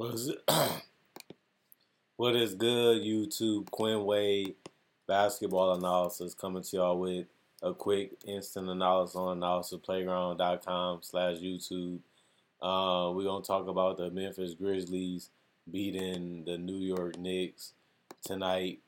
What is what is good, YouTube? Quinn Wade basketball analysis coming to y'all with a quick instant analysis on analysisplayground.com slash YouTube. Uh, we're going to talk about the Memphis Grizzlies beating the New York Knicks tonight.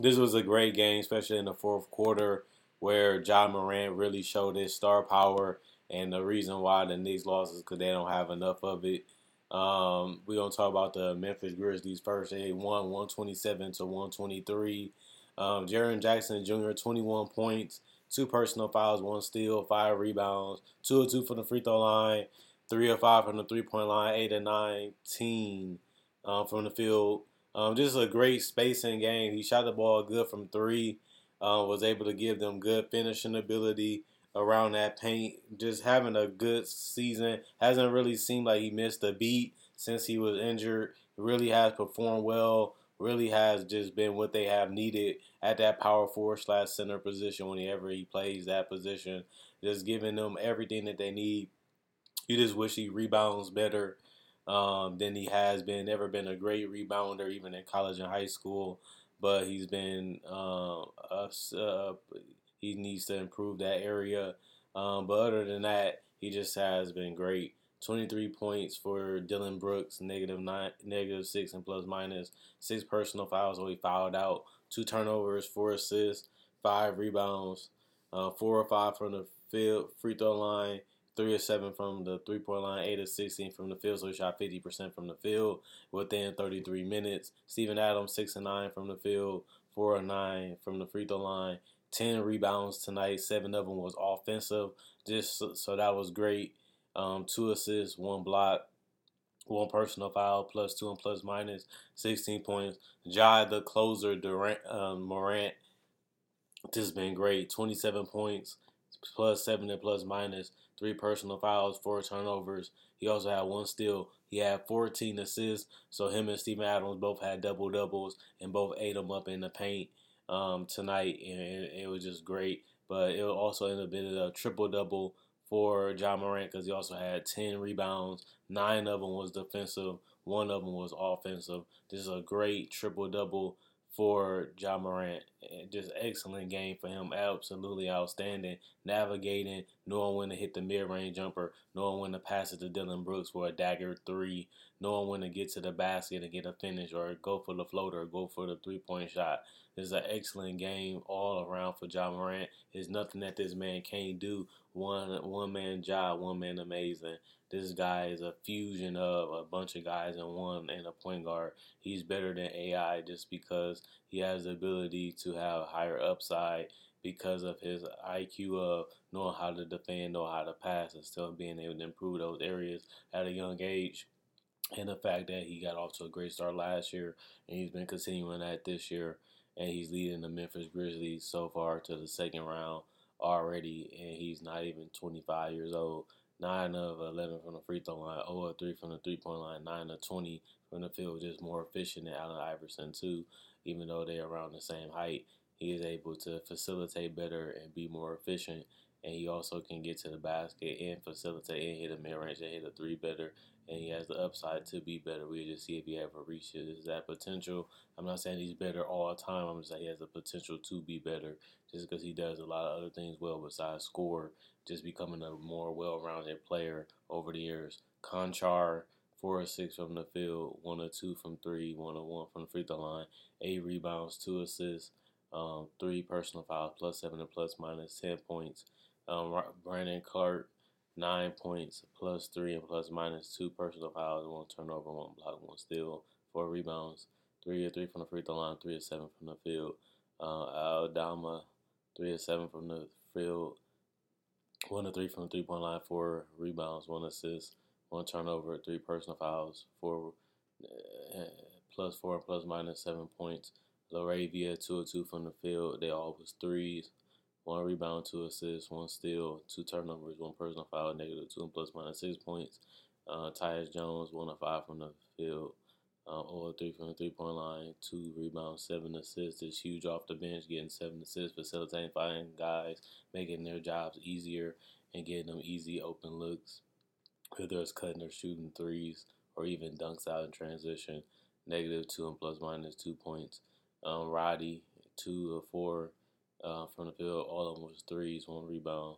This was a great game, especially in the fourth quarter, where Ja Morant really showed his star power. And the reason why the Knicks lost is because they don't have enough of it. Um, we're gonna talk about the Memphis Grizzlies first. They won 127 to 123. Um, Jaren Jackson Jr. 21 points, two personal fouls, one steal, five rebounds, two or two from the free throw line, three or five from the three point line, eight or 19 um, from the field. Um, just a great spacing game. He shot the ball good from three. Uh, was able to give them good finishing ability around that paint. Just having a good season. Hasn't really seemed like he missed a beat since he was injured. Really has performed well. Really has just been what they have needed at that power forward slash center position whenever he plays that position. Just giving them everything that they need. You just wish he rebounds better um, than he has been. Never been a great rebounder, even in college and high school. But he's been uh, uh, he needs to improve that area. Um, but other than that, he just has been great. 23 points for Dillon Brooks, negative nine, negative six, and plus minus six personal fouls. So he fouled out. Two turnovers, four assists, five rebounds, uh, four or five from the field free throw line, three or seven from the three point line, eight or 16 from the field. So he shot 50% from the field within 33 minutes. Steven Adams, six and nine from the field, four and nine from the free throw line, 10 rebounds tonight. Seven of them was offensive. Just so, so that was great. Um, two assists, one block, one personal foul, plus two and plus minus, 16 points. Ja, the closer, Durant, um, Morant, has been great. 27 points, plus seven and plus minus, three personal fouls, four turnovers. He also had one steal. He had 14 assists. So him and Steven Adams both had double doubles and both ate them up in the paint um, tonight, and it, was just great. But it also ended up being a triple double for Ja Morant because he also had 10 rebounds. Nine of them was defensive, one of them was offensive. This is a great triple double for Ja Morant. Just excellent game for him. Absolutely outstanding. Navigating, knowing when to hit the mid range jumper, knowing when to pass it to Dillon Brooks for a dagger three, knowing when to get to the basket and get a finish or go for the floater or go for the three point shot. This is an excellent game all around for Ja Morant. There's nothing that this man can't do. One one man job, one man amazing. This guy is a fusion of a bunch of guys in one and a point guard. He's better than AI just because he has the ability to have higher upside because of his IQ of knowing how to defend, know how to pass, and still being able to improve those areas at a young age. And the fact that he got off to a great start last year and he's been continuing that this year, and he's leading the Memphis Grizzlies so far to the second round already, and he's not even 25 years old. 9 of 11 from the free throw line, 0 of 3 from the three point line, 9 of 20 from the field, just more efficient than Allen Iverson, too. Even though they're around the same height, he is able to facilitate better and be more efficient. And he also can get to the basket and facilitate and hit a mid range and hit a three better. And he has the upside to be better. We'll just see if he ever reaches that potential. I'm not saying he's better all the time. I'm just saying he has the potential to be better just because he does a lot of other things well besides score just becoming a more well-rounded player over the years. Konchar, four or six from the field, one or two from three, one or one from the free throw line, eight rebounds, two assists, um, three personal fouls, plus seven and plus minus ten points. Um, Brandon Clarke, nine points, plus three and plus minus two personal fouls, one turnover, one block, one steal, four rebounds, three or three from the free throw line, three or seven from the field. Uh, Aldama, three or seven from the field, one to three from the three point line, four rebounds, one assist, one turnover, three personal fouls, four uh, plus four plus minus seven points. LaRavia two or two from the field. They all was threes. One rebound, two assists, one steal, two turnovers, one personal foul, negative two and plus minus six points. Uh, Tyus Jones, one of five from the field. Uh, or three from the three point line, two rebounds, seven assists. Is huge off the bench, getting seven assists, facilitating, finding guys, making their jobs easier, and getting them easy open looks. Whether it's cutting or shooting threes or even dunks out in transition. Negative two and plus minus two points. Um, Roddy, two of four uh, from the field. All of them was threes, one rebound,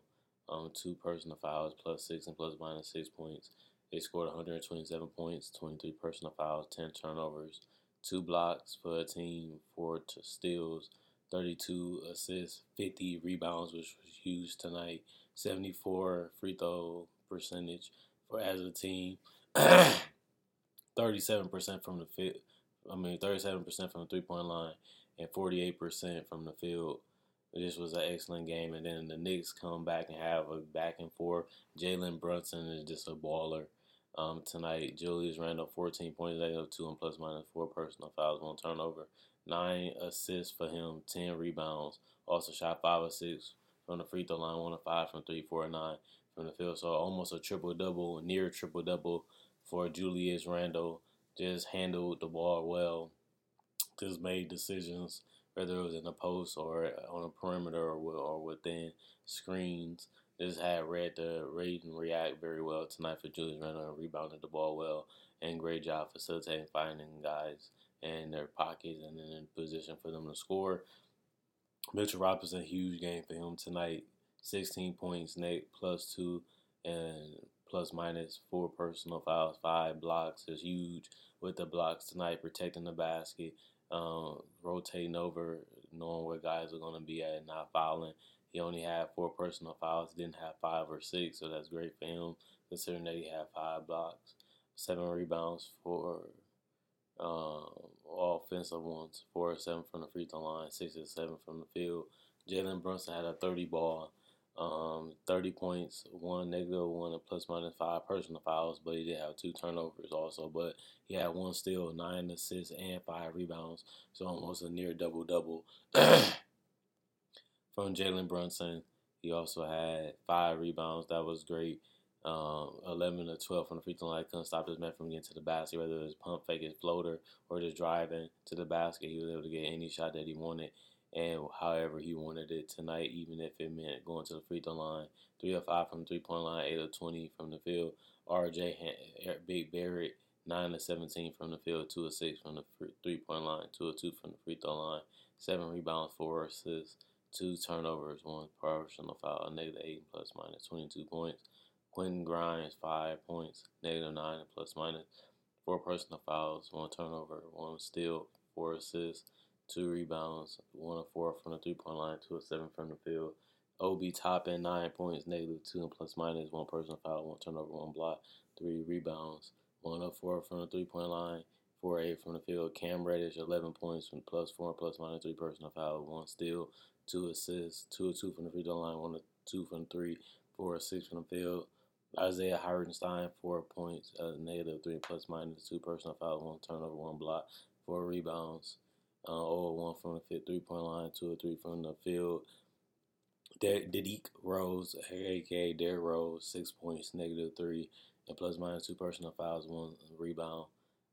um, two personal fouls, plus six and plus minus six points. They scored 127 points, 23 personal fouls, 10 turnovers, two blocks for a team, four steals, 32 assists, 50 rebounds, which was huge tonight, 74 free throw percentage for as a team, 37% from the field. I mean, 37% from the three point line and 48% from the field. This was an excellent game. And then the Knicks come back and have a back and forth. Jalen Brunson is just a baller um, tonight. Julius Randle, 14 points, have two and plus minus four personal fouls, one turnover, nine assists for him, 10 rebounds. Also shot five or six from the free throw line, one of five from three, four, nine from the field. So almost a triple double, near triple double for Julius Randle. Just handled the ball well. Just made decisions, whether it was in the post or on a perimeter or, within screens just had read the read and react very well tonight for Julius Randle and rebounded the ball well and great job facilitating finding guys in their pockets and in position for them to score. Mitchell Robinson, huge game for him tonight. 16 points, Nate plus two and plus minus four personal fouls, five blocks is huge with the blocks tonight, protecting the basket, um, rotating over, knowing where guys are going to be at, not fouling. He only had four personal fouls, didn't have five or six, so that's great for him, considering that he had five blocks, seven rebounds, four um, all offensive ones, four or seven from the free throw line, six or seven from the field. Jalen Brunson had a 30 ball, um, 30 points, one negative, one and plus minus five personal fouls, but he did have two turnovers also. But he had one steal, nine assists, and five rebounds, so almost a near double double. from Jalen Brunson. He also had five rebounds. That was great. Um, 11 to 12 from the free throw line. Couldn't stop this man from getting to the basket, whether it was pump fake his floater or just driving to the basket. He was able to get any shot that he wanted and however he wanted it tonight, even if it meant going to the free throw line. 3 of 5 from three point line, 8 of 20 from the field. RJ Big Barrett, 9 to 17 from the field, 2 of 6 from the three point line, 2 of 2 from the free throw line, 7 rebounds, 4 assists two turnovers, one personal foul, a negative eight plus minus 22 points. Quentin Grimes, five points, negative nine plus minus four personal fouls, one turnover, one steal, four assists, two rebounds, one of four from the three point line, two of seven from the field. Obi top Toppin, nine points, negative two and plus minus, one personal foul, one turnover, one block, three rebounds, one of four from the three point line, four eight from the field. Cam Reddish, 11 points, from plus four plus minus three personal foul, one steal, two assists, two or two from the free throw line, one or two from three, four or six from the field. Isaiah Hartenstein, four points, uh, negative three plus minus two personal foul, one turnover, one block, four rebounds, uh, or one from the three point line, two or three from the field. Dedeek Rose, aka Derrick Rose, six points, negative three, and plus minus two personal fouls, one rebound,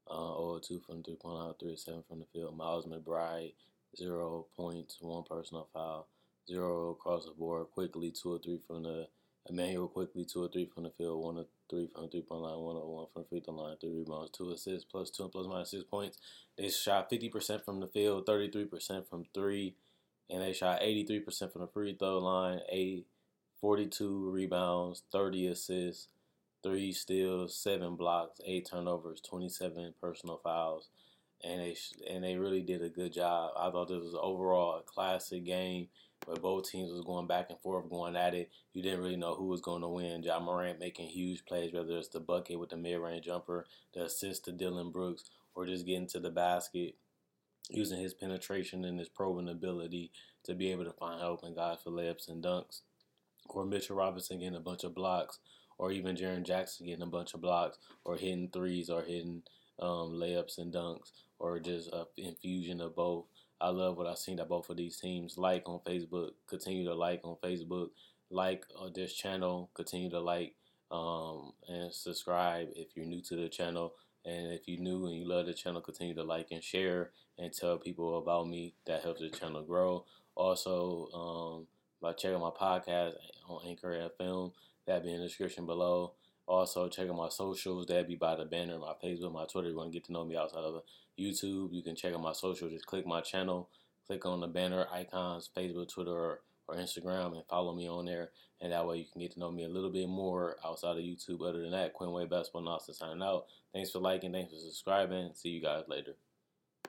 uh, or two from three point line, three or seven from the field. Miles McBride, zero points, one personal foul, zero across the board. Quickley, two or three from the Immanuel Quickley two or three from the field, one or three from the three point line, one or one from the free throw line, three rebounds, two assists, plus two and plus minus six points. They shot 50% from the field, 33% from three, and they shot 83% from the free throw line, eight, 42 rebounds, 30 assists, three steals, seven blocks, eight turnovers, 27 personal fouls and they and they really did a good job. I thought this was overall a classic game where both teams was going back and forth, going at it. You didn't really know who was going to win. Ja Morant making huge plays, whether it's the bucket with the mid-range jumper, the assist to Dillon Brooks, or just getting to the basket, using his penetration and his probing ability to be able to find open guys for layups and dunks, or Mitchell Robinson getting a bunch of blocks, or even Jaren Jackson getting a bunch of blocks, or hitting threes, or hitting um, layups and dunks or just a infusion of both. I love what I've seen that both of these teams like on Facebook. Continue to like on Facebook, like uh, this channel. Continue to like um, and subscribe if you're new to the channel. And if you're new and you love the channel, continue to like and share and tell people about me. That helps the channel grow. Also, um, by checking my podcast on Anchor FM, that be in the description below. Also, check out my socials. That'd be by the banner, my Facebook, my Twitter. You want to get to know me outside of YouTube, you can check out my socials. Just click my channel, click on the banner icons, Facebook, Twitter, or, or Instagram, and follow me on there. And that way you can get to know me a little bit more outside of YouTube. Other than that, Quinn Wade Basketball Analysis signing out. Thanks for liking, thanks for subscribing. See you guys later.